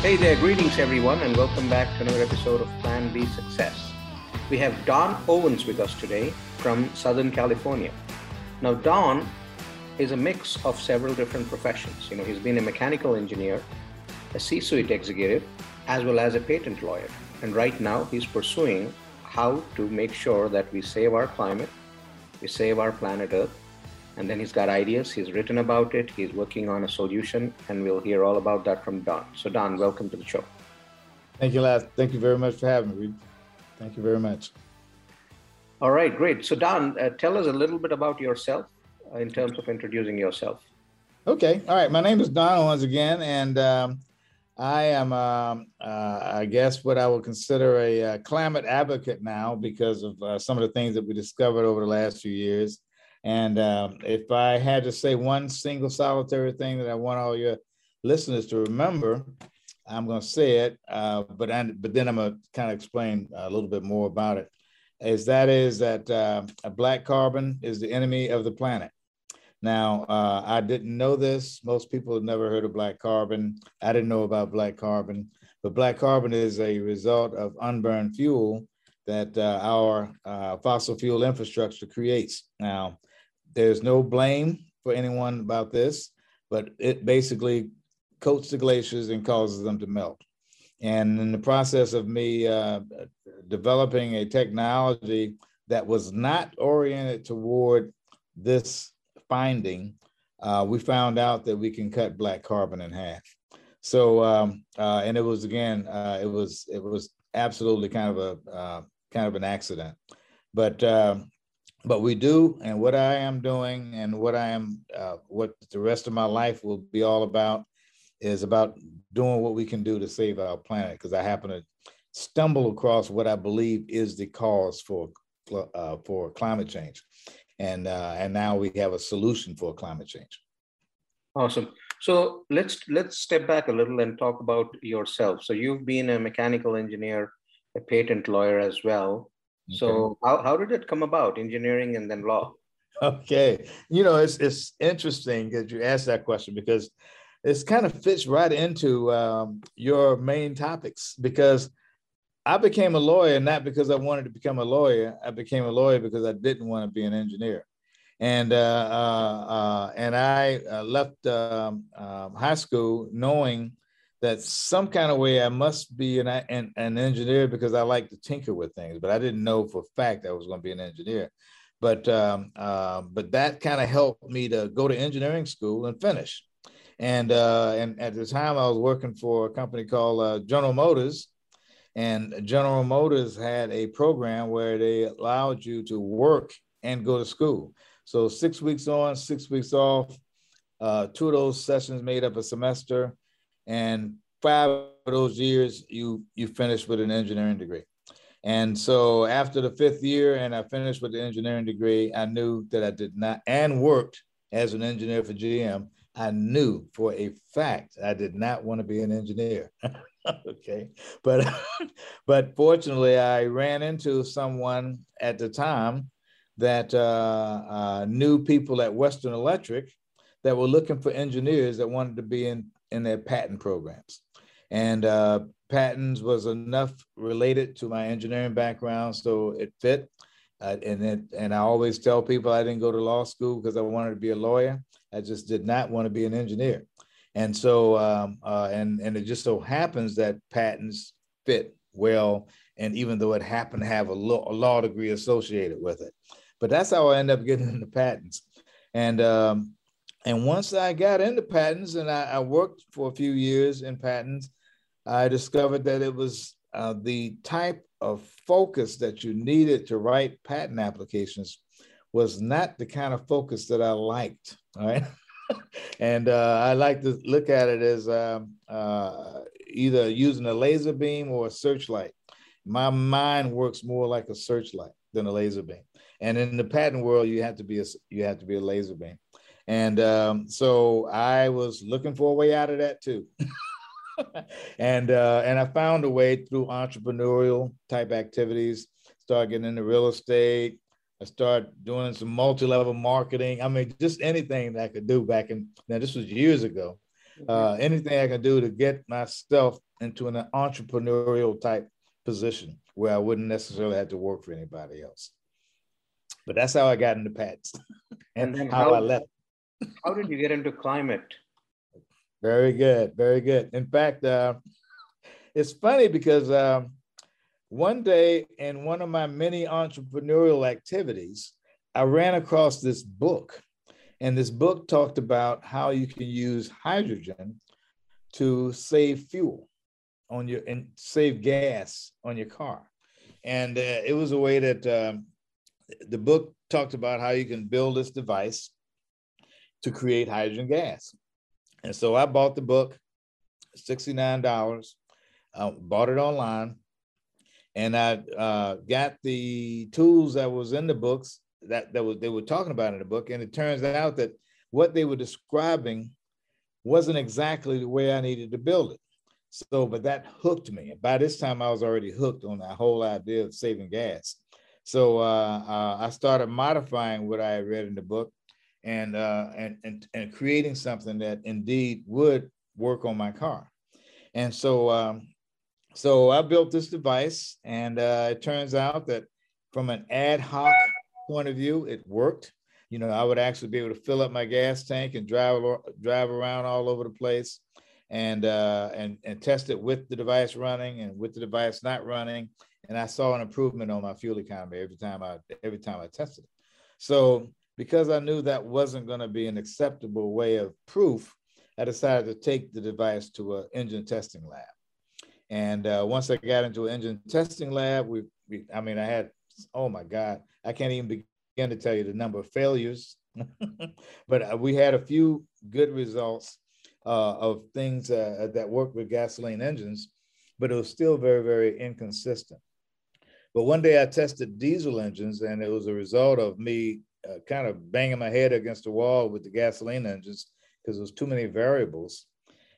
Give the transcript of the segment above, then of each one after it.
Hey there, greetings everyone, and welcome back to another episode of Plan B Success. We have Don Owens with us today from Southern California. Now, Don is a mix of several different professions. You know, he's been a mechanical engineer, a C suite executive, as well as a patent lawyer. And right now, he's pursuing how to make sure that we save our climate, we save our planet Earth, and then he's got ideas. He's written about it. He's working on a solution, and we'll hear all about that from Don. So, Don, welcome to the show. Thank you, Laz. Thank you very much for having me. Thank you very much. All right, great. So, Don, uh, tell us a little bit about yourself uh, in terms of introducing yourself. Okay. All right. My name is Don once again, and um, I am, um, uh, I guess, what I would consider a, uh, climate advocate now because of uh, some of the things that we discovered over the last few years. And um, if I had to say one single solitary thing that I want all your listeners to remember, I'm going to say it, uh, but I, but then I'm going to kind of explain a little bit more about it. Is that is that uh, black carbon is the enemy of the planet. Now, uh, I didn't know this. Most people have never heard of black carbon. I didn't know about black carbon, but black carbon is a result of unburned fuel that uh, our uh, fossil fuel infrastructure creates. Now, there's no blame for anyone about this, but it basically coats the glaciers and causes them to melt. And in the process of me uh, developing a technology that was not oriented toward this finding, uh, we found out that we can cut black carbon in half. So, um, uh, and it was again, uh, it was it was absolutely kind of a uh, kind of an accident, but um, but we do and what i am doing and what i am uh, what the rest of my life will be all about is about doing what we can do to save our planet because i happen to stumble across what i believe is the cause for uh, for climate change. And uh, and now we have a solution for climate change. Awesome. So let's let's step back a little and talk about yourself. So you've been a mechanical engineer a patent lawyer as well so how, how did it come about, engineering and then law? Okay. You know, it's it's interesting that you asked that question because it's kind of fits right into um, your main topics because I became a lawyer not because I wanted to become a lawyer. I became a lawyer because I didn't want to be an engineer. And uh, uh, uh, and I uh, left um, um, high school knowing that some kind of way I must be an, an, an, engineer because I like to tinker with things, but I didn't know for a fact I was going to be an engineer. But um, uh, but that kind of helped me to go to engineering school and finish. And uh, and at the time I was working for a company called uh, General Motors, and General Motors had a program where they allowed you to work and go to school. So six weeks on, six weeks off. Uh, two of those sessions made up a semester and five of those years you you finished with an engineering degree. And so after the fifth year, and I finished with the engineering degree, I knew that I did not, and worked as an engineer for GM. I knew for a fact I did not want to be an engineer. okay, but but fortunately, I ran into someone at the time that uh, uh, knew people at Western Electric that were looking for engineers that wanted to be in in their patent programs. And uh, patents was enough related to my engineering background, so it fit. Uh, and it, and I always tell people I didn't go to law school because I wanted to be a lawyer. I just did not want to be an engineer. And so, um, uh, and and it just so happens that patents fit well, and even though it happened to have a law, a law degree associated with it, but that's how I ended up getting into patents. And um, and once I got into patents and I, I, worked for a few years in patents, I discovered that it was uh, the type of focus that you needed to write patent applications was not the kind of focus that I liked. Right. and uh, I like to look at it as um, uh, either using a laser beam or a searchlight. My mind works more like a searchlight than a laser beam. And in the patent world, you have to be a you have to be a laser beam. And um, so I was looking for a way out of that too. and uh, and I found a way through entrepreneurial type activities. Start getting into real estate. I started doing some multi-level marketing. I mean, just anything that I could do back in now. This was years ago, uh, anything I can do to get myself into an entrepreneurial type position where I wouldn't necessarily have to work for anybody else. But that's how I got into patents and, and how, how, I left. How did you get into climate? Very good, very good. In fact, uh, it's funny because um, one day in one of my many entrepreneurial activities, I ran across this book. And this book talked about how you can use hydrogen to save fuel on your and save gas on your car. And uh, it was a way that um, the book talked about how you can build this device to create hydrogen gas. And so I bought the book, $69, uh, bought it online, and I uh, got the tools that was in the books that, that was, they were talking about in the book. And it turns out that what they were describing wasn't exactly the way I needed to build it. So, but that hooked me. By this time, I was already hooked on that whole idea of saving gas. So uh, uh, I started modifying what I had read in the book and, uh, and, and, and creating something that indeed would work on my car. And so, um, so I built this device, and uh, it turns out that from an ad hoc point of view, it worked. You know, I would actually be able to fill up my gas tank and drive drive around all over the place, and uh, and and test it with the device running and with the device not running. And I saw an improvement on my fuel economy every time I every time I tested it. So because I knew that wasn't going to be an acceptable way of proof, I decided to take the device to an engine testing lab. And uh, once I got into an engine testing lab, we, we, I mean, I had, oh my God, I can't even begin to tell you the number of failures, but uh, we had a few good results uh, of things uh, that worked with gasoline engines, but it was still very, very inconsistent. But one day I tested diesel engines, and it was a result of me uh, kind of banging my head against the wall with the gasoline engines because there was too many variables.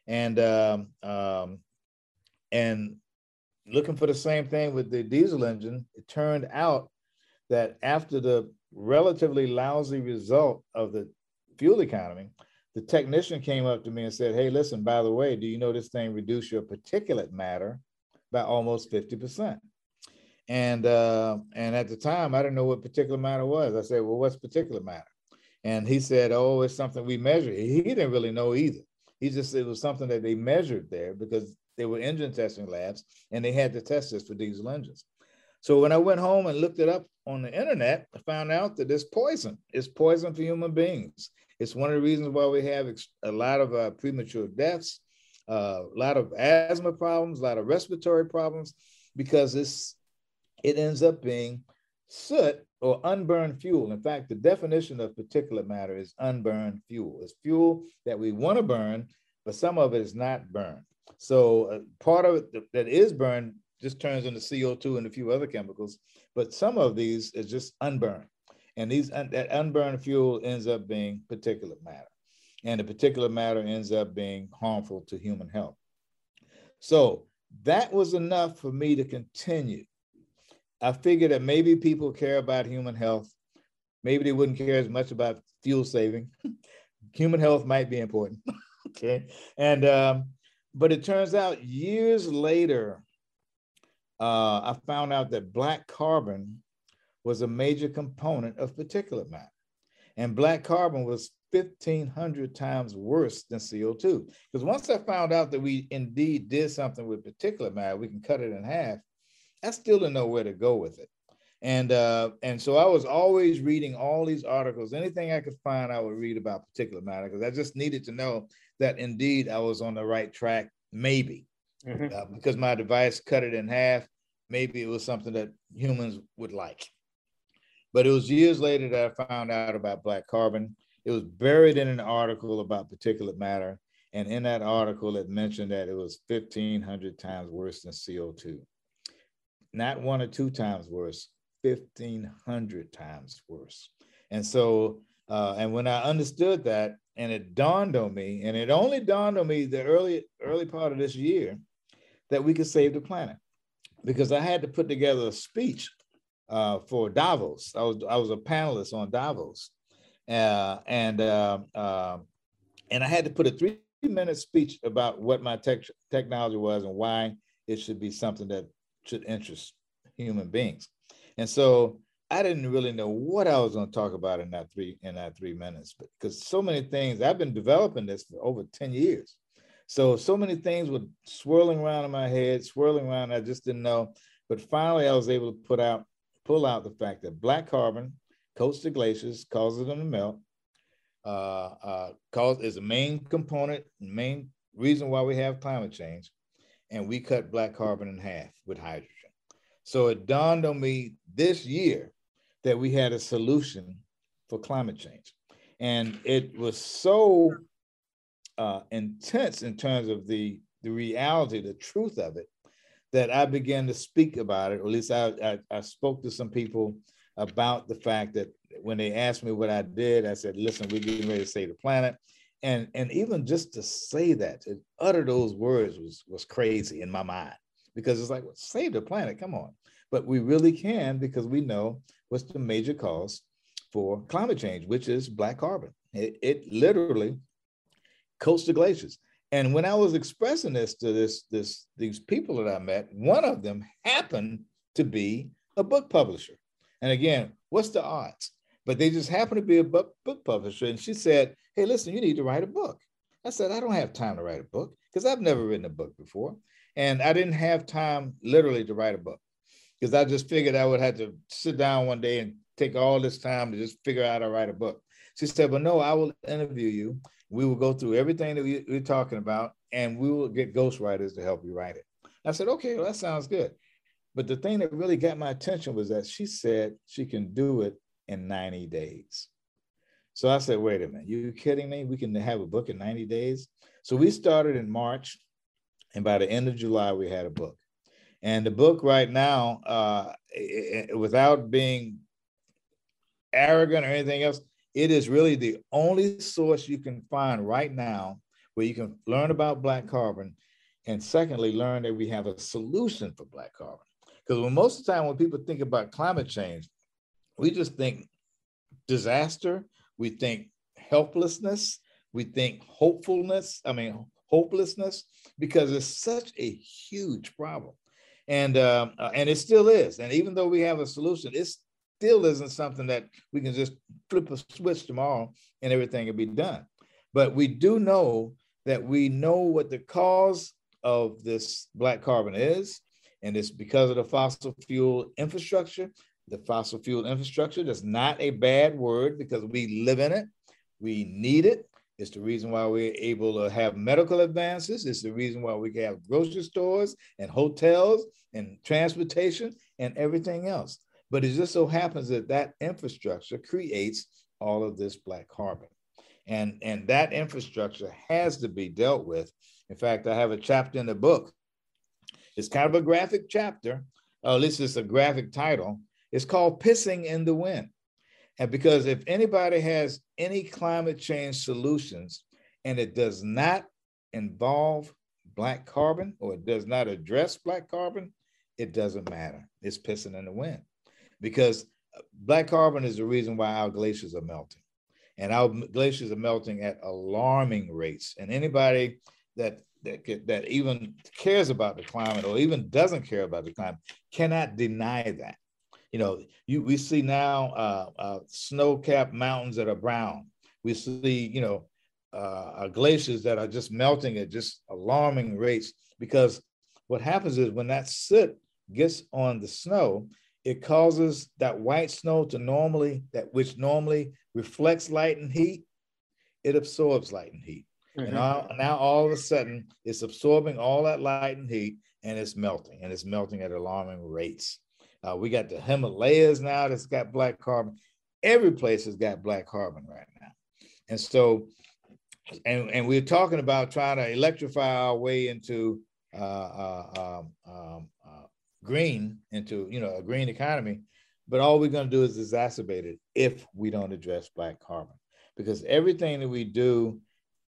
And um, um, and looking for the same thing with the diesel engine, it turned out that after the relatively lousy result of the fuel economy, the technician came up to me and said, Hey, listen, by the way, do you know this thing reduced your particulate matter by almost 50%? And uh, and at the time, I didn't know what particulate matter was. I said, Well, what's particulate matter? And he said, Oh, it's something we measure. He didn't really know either. He just it was something that they measured there because they were engine testing labs and they had to test this for diesel engines. So when I went home and looked it up on the internet, I found out that it's poison. It's poison for human beings. It's one of the reasons why we have a lot of uh, premature deaths, uh, a lot of asthma problems, a lot of respiratory problems, because it's it ends up being soot or unburned fuel. In fact, the definition of particulate matter is unburned fuel. It's fuel that we want to burn, but some of it is not burned. So uh, part of it that is burned just turns into CO2 and a few other chemicals, but some of these is just unburned. And these that unburned fuel ends up being particulate matter. And the particulate matter ends up being harmful to human health. So that was enough for me to continue. I figured that maybe people care about human health. Maybe they wouldn't care as much about fuel saving. human health might be important. okay. And um, but it turns out years later, uh, I found out that black carbon was a major component of particulate matter. And black carbon was 1,500 times worse than CO2. Because once I found out that we indeed did something with particulate matter, we can cut it in half, I still didn't know where to go with it. And uh, and so I was always reading all these articles. Anything I could find, I would read about particulate matter because I just needed to know that indeed I was on the right track. Maybe mm-hmm. uh, because my device cut it in half. Maybe it was something that humans would like. But it was years later that I found out about black carbon. It was buried in an article about particulate matter. And in that article, it mentioned that it was 1,500 times worse than CO2. Not one or two times worse, 1,500 times worse. And so, uh, and when I understood that, and it dawned on me, and it only dawned on me the early, early part of this year, that we could save the planet. Because I had to put together a speech uh, for Davos. I was, I was a panelist on Davos. Uh, and, uh, uh and I had to put a three minute speech about what my tech, technology was and why it should be something that should interest human beings. And so I didn't really know what I was going to talk about in that three in that three minutes, because so many things I've been developing this for over 10 years. So so many things were swirling around in my head, swirling around. I just didn't know. But finally I was able to put out, pull out the fact that black carbon coats the glaciers, causes them to melt, uh, uh, cause is a main component, main reason why we have climate change. And we cut black carbon in half with hydrogen. So it dawned on me this year that we had a solution for climate change. And it was so uh, intense in terms of the, the reality, the truth of it, that I began to speak about it, or at least I, I, I spoke to some people about the fact that when they asked me what I did, I said, listen, we're getting ready to save the planet. And, and even just to say that, to utter those words was, was crazy in my mind because it's like, well, save the planet, come on. But we really can because we know what's the major cause for climate change, which is black carbon. It, it literally coats the glaciers. And when I was expressing this to this, this, these people that I met, one of them happened to be a book publisher. And again, what's the odds? But they just happened to be a book, publisher. And she said, Hey, listen, you need to write a book. I said, I don't have time to write a book because I've never written a book before. And I didn't have time literally to write a book because I just figured I would have to sit down one day and take all this time to just figure out how to write a book. She said, but no, I will interview you. We will go through everything that we, we're talking about and we will get ghostwriters to help you write it. I said, okay, well, that sounds good. But the thing that really got my attention was that she said she can do it in 90 days. So I said, wait a minute, you kidding me? We can have a book in 90 days? So we started in March, and by the end of July, we had a book. And the book right now, uh, it, without being arrogant or anything else, it is really the only source you can find right now where you can learn about black carbon. And secondly, learn that we have a solution for black carbon. Because most of the time when people think about climate change, we just think disaster, we think helplessness, we think hopefulness, I mean, hopelessness, because it's such a huge problem. And, um, uh, and it still is. And even though we have a solution, it still isn't something that we can just flip a switch tomorrow and everything will be done. But we do know that we know what the cause of this black carbon is. And it's because of the fossil fuel infrastructure. The fossil fuel infrastructure is not a bad word because we live in it. We need it. It's the reason why we're able to have medical advances. It's the reason why we have grocery stores and hotels and transportation and everything else. But it just so happens that that infrastructure creates all of this black carbon. And, and that infrastructure has to be dealt with. In fact, I have a chapter in the book it's kind of a graphic chapter, or at least it's a graphic title. It's called Pissing in the Wind. And because if anybody has any climate change solutions and it does not involve black carbon or it does not address black carbon, it doesn't matter. It's pissing in the wind because black carbon is the reason why our glaciers are melting. And our glaciers are melting at alarming rates. And anybody that that, that even cares about the climate or even doesn't care about the climate cannot deny that. You know, you we see now uh, uh, snow-capped mountains that are brown. We see, you know, uh, glaciers that are just melting at just alarming rates because what happens is when that soot gets on the snow, it causes that white snow to normally, that which normally reflects light and heat, it absorbs light and heat. Mm-hmm. And now, now all of a sudden, it's absorbing all that light and heat and it's melting, and it's melting at alarming rates. Uh, we got the Himalayas now that's got black carbon. Every place has got black carbon right now. And so, and, and we're talking about trying to electrify our way into uh, uh, um, um, uh, green, into you know a green economy. But all we're going to do is exacerbate it if we don't address black carbon, because everything that we do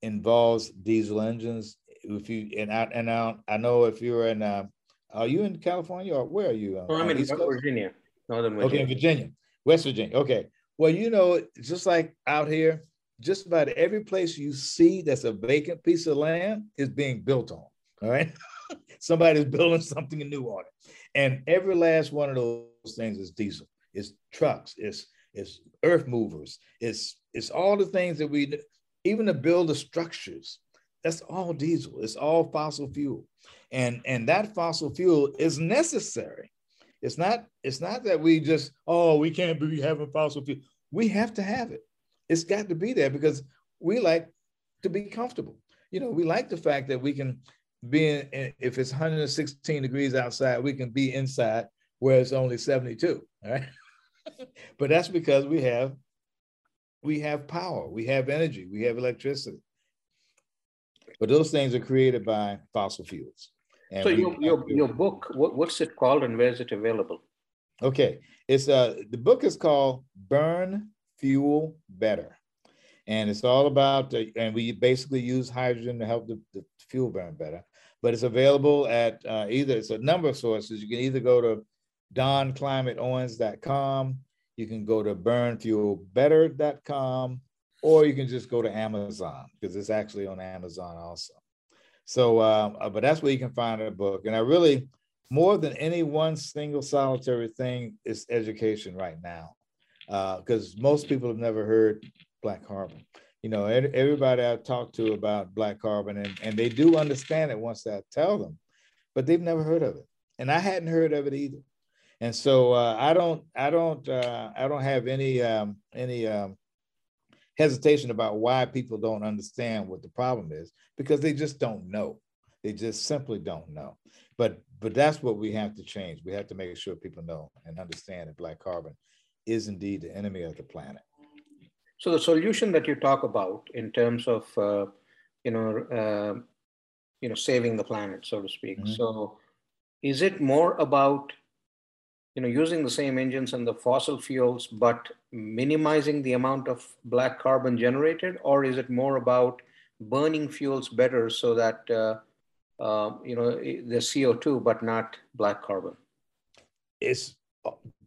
involves diesel engines. If you and I and I, I know if you're in, uh, are you in California or where are you? Uh, oh, I'm in East Virginia, Northern Virginia. Okay, in Virginia, West Virginia. Okay. Well, you know, just like out here, just about every place you see that's a vacant piece of land is being built on. All right. Somebody's building something new on it. And every last one of those things is diesel. It's trucks, it's it's earth movers, it's it's all the things that we even to build the structures. That's all diesel. It's all fossil fuel. And and that fossil fuel is necessary. It's not it's not that we just oh we can't be having fossil fuel. We have to have it. It's got to be there because we like to be comfortable. You know, we like the fact that we can being if it's 116 degrees outside, we can be inside where it's only 72. Right. but that's because we have we have power, we have energy, we have electricity. But those things are created by fossil fuels. And so your, your, your book, what, what's it called and where is it available? Okay. It's uh the book is called Burn Fuel Better and it's all about and we basically use hydrogen to help the, the, fuel burn better but it's available at uh, either it's a number of sources. You can either go to donclimateowens.com, you can go to burnfuelbetter.com, or you can just go to Amazon because it's actually on Amazon also. So, uh, uh, but that's where you can find a book. And I really, more than any one single solitary thing, is education right now, because uh, most people have never heard black carbon you know, everybody I've talked to about black carbon, and, and they do understand it once I tell them, but they've never heard of it, and I hadn't heard of it either. And so uh, I don't, I don't, uh, I don't have any um, any um, hesitation about why people don't understand what the problem is because they just don't know. They just simply don't know. But but that's what we have to change. We have to make sure people know and understand that black carbon is indeed the enemy of the planet. So the solution that you talk about in terms of, uh, you know, uh, you know, saving the planet, so to speak. Mm-hmm. So is it more about, you know, using the same engines and the fossil fuels, but minimizing the amount of black carbon generated, or is it more about burning fuels better so that, uh, uh you know, the CO2, but not black carbon? It's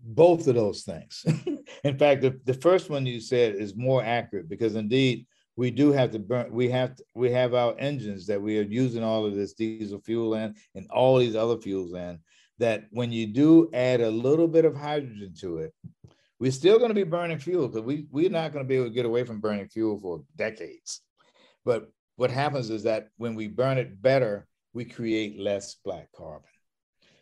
both of those things. in fact, the, the first one you said is more accurate because indeed we do have to burn, we have to, we have our engines that we are using all of this diesel fuel in and all these other fuels in that when you do add a little bit of hydrogen to it, we're still going to be burning fuel because we, we're not going to be able to get away from burning fuel for decades. But what happens is that when we burn it better, we create less black carbon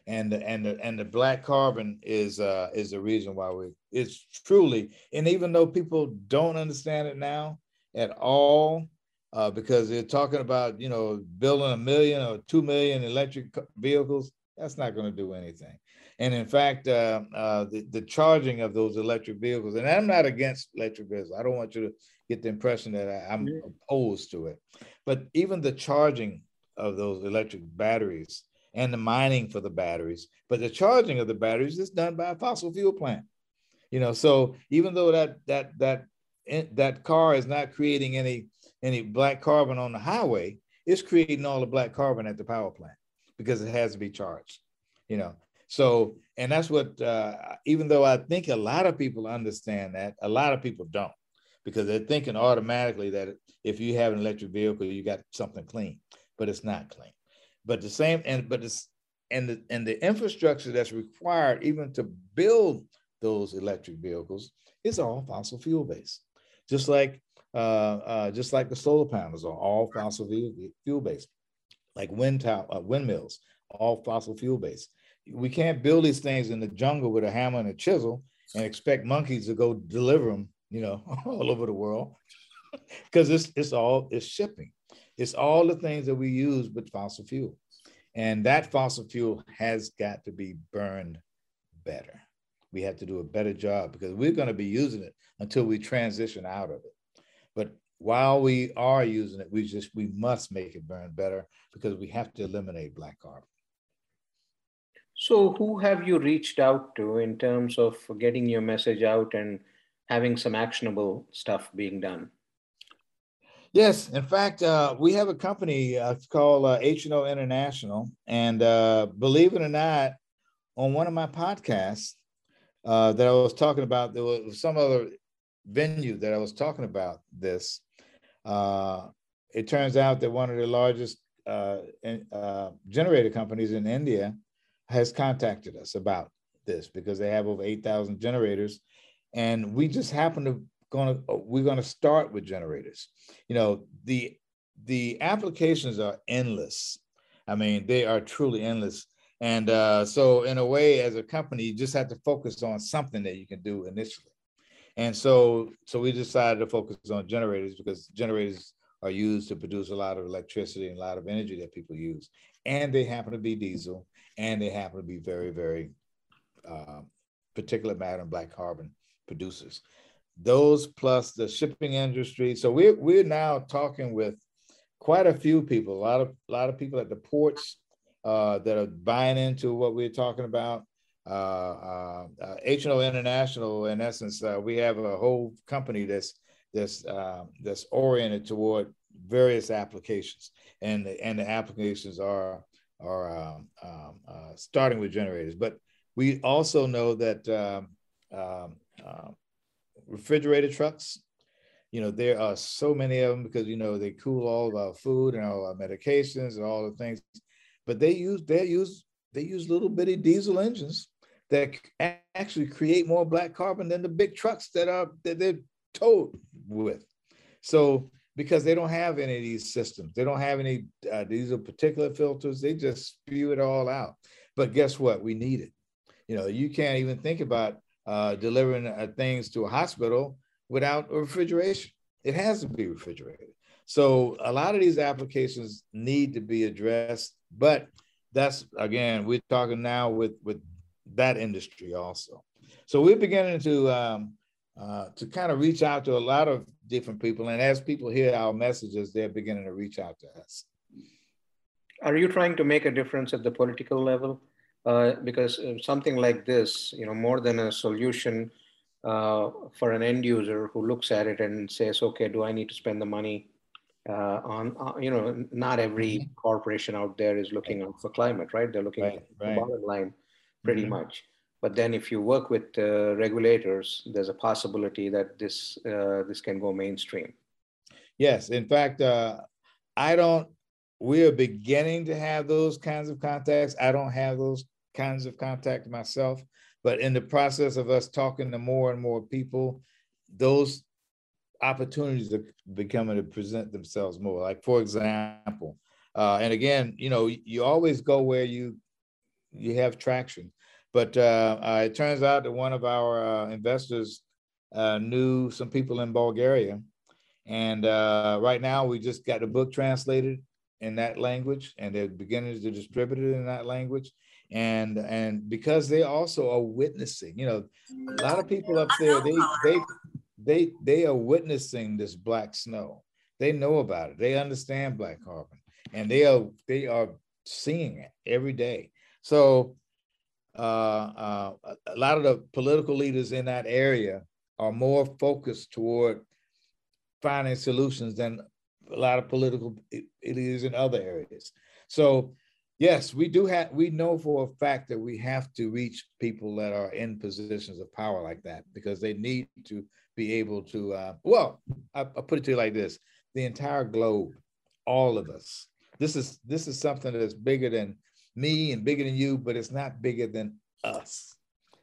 and the and the and the black carbon is uh is the reason why we it's truly and even though people don't understand it now at all uh, because they're talking about you know building a million or two million electric vehicles that's not going to do anything. And in fact uh, uh, the, the charging of those electric vehicles and i'm not against electric vehicles. I don't want you to get the impression that I, i'm opposed to it. But even the charging of those electric batteries and the mining for the batteries, but the charging of the batteries is done by a fossil fuel plant. You know, so even though that that that that car is not creating any any black carbon on the highway, it's creating all the black carbon at the power plant because it has to be charged. You know, so and that's what uh, even though I think a lot of people understand that, a lot of people don't because they're thinking automatically that if you have an electric vehicle, you got something clean, but it's not clean. But the same, and but it's and the and the infrastructure that's required even to build those electric vehicles is all fossil fuel based. Just like uh, uh, just like the solar panels are all fossil fuel based, like wind uh, windmills, all fossil fuel based. We can't build these things in the jungle with a hammer and a chisel and expect monkeys to go deliver them, you know, all over the world, because it's it's all it's shipping. It's all the things that we use with fossil fuel. And that fossil fuel has got to be burned better. We have to do a better job because we're going to be using it until we transition out of it. But while we are using it, we just we must make it burn better because we have to eliminate black carbon. So, who have you reached out to in terms of getting your message out and having some actionable stuff being done? Yes, in fact, uh, we have a company uh, called uh, HNO International, and uh, believe it or not, on one of my podcasts uh, that I was talking about, there was some other venue that I was talking about this, uh, it turns out that one of the largest uh, uh, generator companies in India has contacted us about this because they have over 8,000 generators. And we just happen to to we're going to start with generators. You know, the the applications are endless. I mean, they are truly endless. And uh, so, in a way, as a company, you just have to focus on something that you can do initially. And so, so we decided to focus on generators because generators are used to produce a lot of electricity and a lot of energy that people use. And they happen to be diesel, and they happen to be very, very uh, particulate matter and black carbon producers. Those plus the shipping industry. So we're we're now talking with quite a few people, a lot of a lot of people at the ports uh, that are buying into what we're talking about. Uh, uh, HNO International, in essence, uh, we have a whole company that's that's uh, that's oriented toward various applications, and the, and the applications are are um, um, uh, starting with generators. But we also know that um, um, um refrigerated trucks you know, there are so many of them because, you know, they cool all of our food and all our medications and all the things, but they use, they use, they use little bitty diesel engines that actually create more black carbon than the big trucks that are, that they're towed with. So, because they don't have any of these systems, they don't have any uh, diesel particulate filters, they just spew it all out. But guess what? We need it. You know, you can't even think about uh, delivering uh, things to a hospital without refrigeration. It has to be refrigerated. So a lot of these applications need to be addressed, but that's again, we're talking now with with that industry also. So we're beginning to um, uh, to kind of reach out to a lot of different people, and as people hear our messages, they're beginning to reach out to us. Are you trying to make a difference at the political level? Uh, because uh, something like this, you know, more than a solution uh, for an end user who looks at it and says, okay, do I need to spend the money uh, on, uh, you know, not every mm-hmm. corporation out there is looking out for climate, right? They're looking right, at right. the bottom line pretty mm-hmm. much. But then if you work with uh, regulators, there's a possibility that this, uh, this can go mainstream. Yes, in fact, uh, I don't, we are beginning to have those kinds of contacts. I don't have those kinds of contacts myself. But in the process of us talking to more and more people, those opportunities are becoming to present themselves more. Like for example, uh, and again, you know, you always go where you you have traction. But uh, uh, it turns out that one of our uh, investors uh, knew some people in Bulgaria, and uh, right now we just got the book translated in that language, and they're beginning to distribute it in that language. And and because they also are witnessing you know a lot of people up there they they they they are witnessing this black snow. They know about it. They understand black carbon. And they are they are seeing it every day. So a lot of the political leaders in that area are more focused toward finding solutions than a lot of political leaders in other areas so Yes, we do have, we know for a fact that we have to reach people that are in positions of power like that because they need to be able to, uh, well, I, I put it to you like this the entire globe, all of us. This is this is something that's bigger than me and bigger than you, but it's not bigger than us,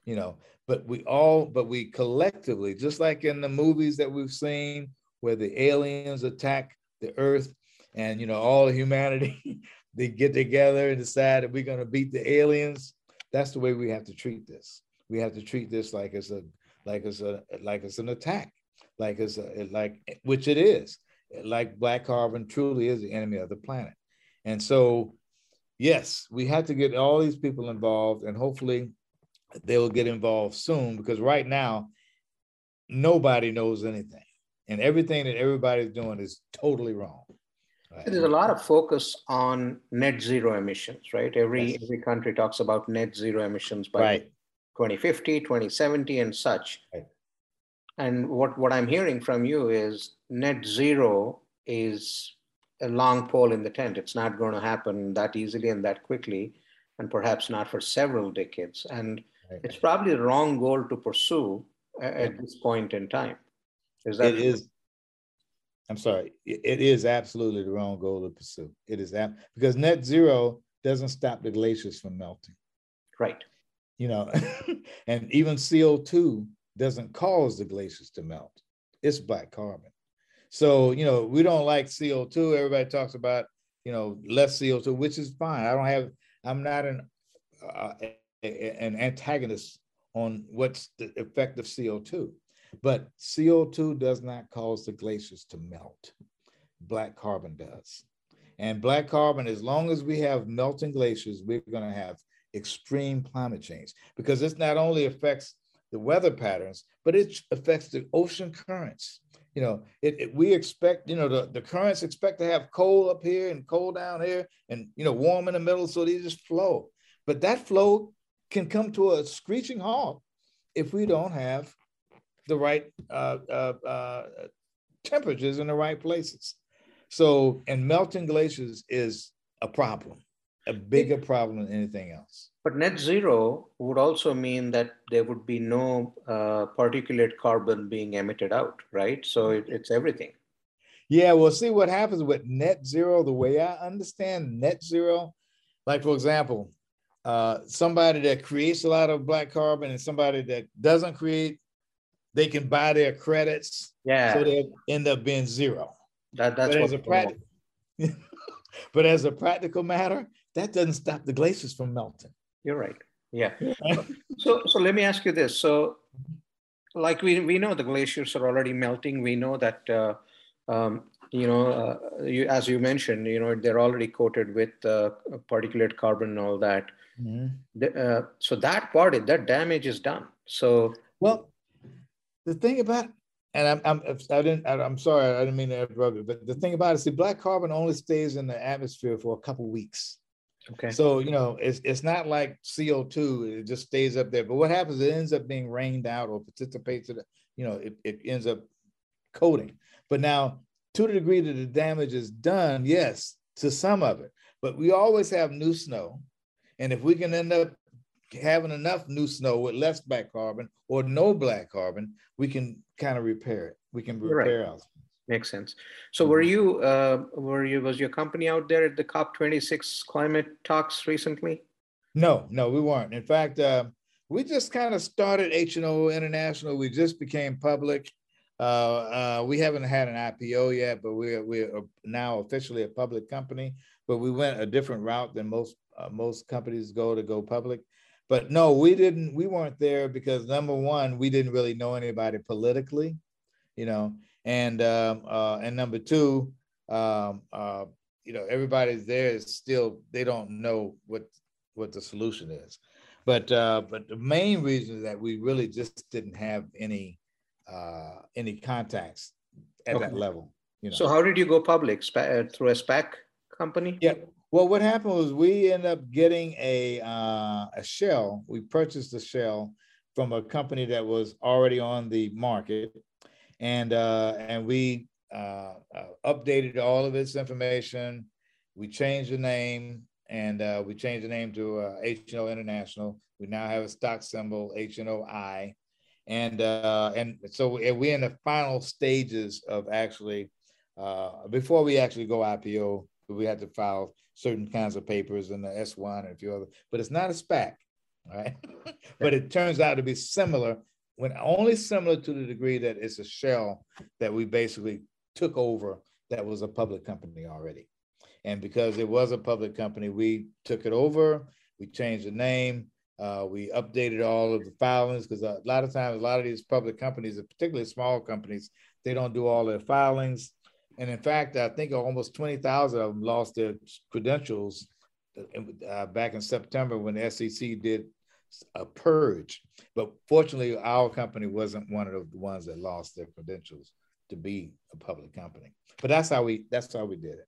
you know. But we all, but we collectively, just like in the movies that we've seen, where the aliens attack the Earth, and you know all of humanity they get together and decide that we're going to beat the aliens. That's the way we have to treat this. We have to treat this like it's a like it's a like it's an attack, like it's a like which it is. Like black carbon truly is the enemy of the planet, and so yes, we have to get all these people involved, and hopefully they will get involved soon because right now nobody knows anything, and everything that everybody's doing is totally wrong. Right. There's a lot of focus on net zero emissions, right? Every yes. every country talks about net zero emissions by right. 2050, 2070, and such. Right. And what, what I'm hearing from you is net zero is a long pole in the tent. It's not going to happen that easily and that quickly, and perhaps not for several decades. And it's probably the wrong goal to pursue at this point in time. Is that it is? I'm sorry. It is absolutely the wrong goal to pursue. It is that because net zero doesn't stop the glaciers from melting. Right. You know, and even CO2 doesn't cause the glaciers to melt. It's black carbon. So, you know, we don't like CO2. Everybody talks about, you know, less CO2, which is fine. I don't have, I'm not an, uh, an antagonist on what's the effect of CO2. But CO2 does not cause the glaciers to melt. Black carbon does. And black carbon, as long as we have melting glaciers, we're going to have extreme climate change because this not only affects the weather patterns, but it affects the ocean currents. You know, it, it, we expect, you know, the, the currents expect to have cold up here and cold down here and, you know, warm in the middle. So they just flow. But that flow can come to a screeching halt if we don't have the right uh, uh, uh, temperatures in the right places. So, and melting glaciers is a problem, a bigger problem than anything else. But net zero would also mean that there would be no uh, particulate carbon being emitted out, right? So it, it's everything. Yeah, we'll see what happens with net zero. The way I understand net zero, like for example, uh, somebody that creates a lot of black carbon and somebody that doesn't create they can buy their credits. Yeah. So they end up being zero. That, that's but as a practical, but as a practical matter, that doesn't stop the glaciers from melting. You're right. Yeah. so so let me ask you this. So like we we know the glaciers are already melting. We know that uh, um, you know uh, you, as you mentioned, you know they're already coated with uh, particulate carbon and all that. Mm-hmm. The, uh, so that part, that damage is done. So well, the thing about and I'm, I'm I didn't I'm sorry I didn't mean to interrupt you, but the thing about it, see, black carbon only stays in the atmosphere for a couple weeks. Okay. So you know, it's it's not like CO two; it just stays up there. But what happens? It ends up being rained out or participates in, you know, it, it ends up coating. But now, to the degree that the damage is done, yes, to some of it. But we always have new snow, and if we can end up having enough new snow with less black carbon or no black carbon, we can kind of repair it. We can repair right. Makes sense. So were mm-hmm. you uh, were you was your company out there at the COP26 climate talks recently? No, no, we weren't. In fact, uh, we just kind of started HNO International. We just became public. Uh, uh, we haven't had an IPO yet, but we're we're now officially a public company. But we went a different route than most uh, most companies go to go public. But no, we didn't. We weren't there because number one, we didn't really know anybody politically, you know, and um, uh, and number two, um, uh, you know, everybody's there is still they don't know what what the solution is. But uh, but the main reason is that we really just didn't have any uh, any contacts at okay. that level. You know? So how did you go public? Uh, through a SPAC company? Yeah, well, what happened was we ended up getting a uh, a shell. We purchased a shell from a company that was already on the market, and uh, and we uh, uh updated all of its information. We changed the name, and uh, we changed the name to uh, International. We now have a stock symbol HNOI, and and so we're in the final stages of actually before we actually go IPO. We had to file certain kinds of papers and the S1 and a few other, but it's not a SPAC, right? but it turns out to be similar when only similar to the degree that it's a shell that we basically took over that was a public company already. And because it was a public company, we took it over, we changed the name, uh, we updated all of the filings because a lot of times, a lot of these public companies, particularly small companies, they don't do all their filings. And in fact, I think almost 20,000 of them lost their credentials uh, back in September when the SEC did a purge. But fortunately, our company wasn't one of the ones that lost their credentials to be a public company. But that's how we that's how we did it.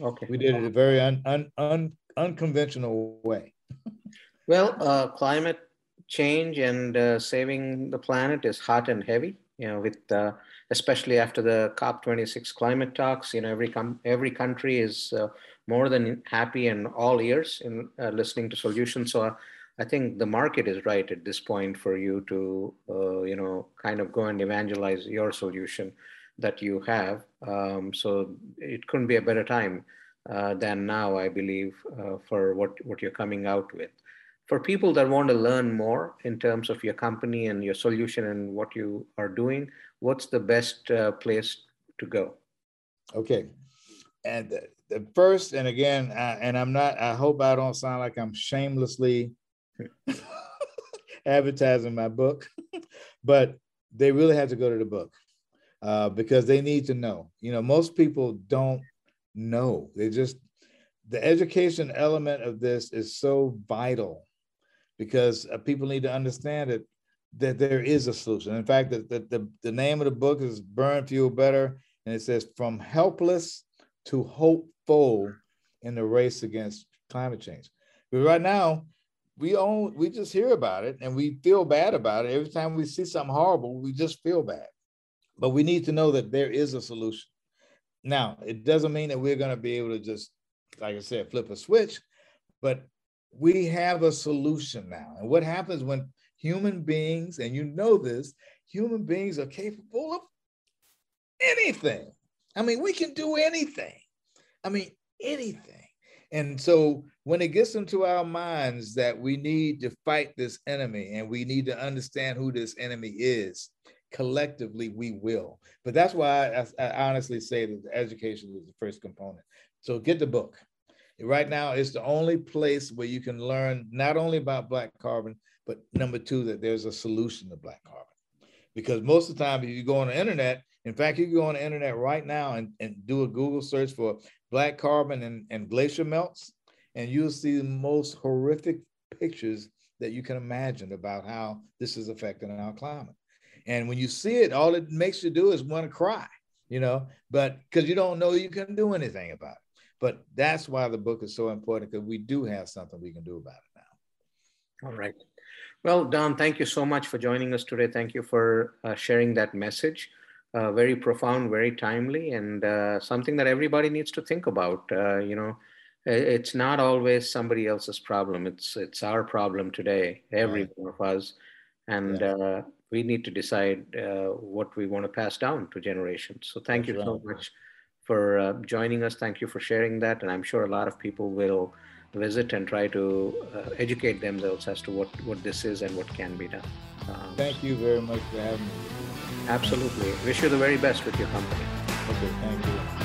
Okay. We did it a very un, un, un, unconventional way. well, uh, climate change and uh, saving the planet is hot and heavy. You know, with uh, especially after the COP26 climate talks. You know, every com- every country is uh, more than happy and all ears in uh, listening to solutions. So I think the market is right at this point for you to, uh, you know, kind of go and evangelize your solution that you have. Um, so it couldn't be a better time uh, than now, I believe, uh, for what, what you're coming out with. For people that want to learn more in terms of your company and your solution and what you are doing, what's the best uh, place to go? Okay. And the, first, and again, I, and I'm not, I hope I don't sound like I'm shamelessly advertising my book, but they really have to go to the book uh, because they need to know. You know, most people don't know. They just, the education element of this is so vital because uh, people need to understand it that there is a solution. In fact, the, the, the, the name of the book is Burn Fuel Better, and it says from helpless to hopeful in the race against climate change. But right now, we own we just hear about it and we feel bad about it. Every time we see something horrible, we just feel bad. But we need to know that there is a solution. Now, it doesn't mean that we're going to be able to just, like I said, flip a switch, but we have a solution now. And what happens when human beings, and you know this, human beings are capable of anything. I mean, we can do anything. I mean, anything. And so when it gets into our minds that we need to fight this enemy and we need to understand who this enemy is, collectively we will. But that's why I, I honestly say that education is the first component. So get the book. Right now, it's the only place where you can learn not only about black carbon, but number two, that there's a solution to black carbon. Because most of the time, if you go on the internet, in fact, you can go on the internet right now and, and do a Google search for black carbon and, and glacier melts, and you'll see the most horrific pictures that you can imagine about how this is affecting our climate. And when you see it, all it makes you do is want to cry, you know, but because you don't know you can do anything about it. But that's why the book is so important because we do have something we can do about it now. All right. Well, Don, thank you so much for joining us today. Thank you for uh, sharing that message uh, very profound, very timely, and uh, something that everybody needs to think about. Uh, you know, it's not always somebody else's problem. It's it's our problem today, every right. one of us, and yeah. Uh, we need to decide uh, what we want to pass down to generations. So thank That's you right. so much for uh, joining us. Thank you for sharing that, and I'm sure a lot of people will visit and try to educate themselves as to what what this is and what can be done. Um, thank you very much for having me. Absolutely. Wish you the very best with your company. Okay, thank you.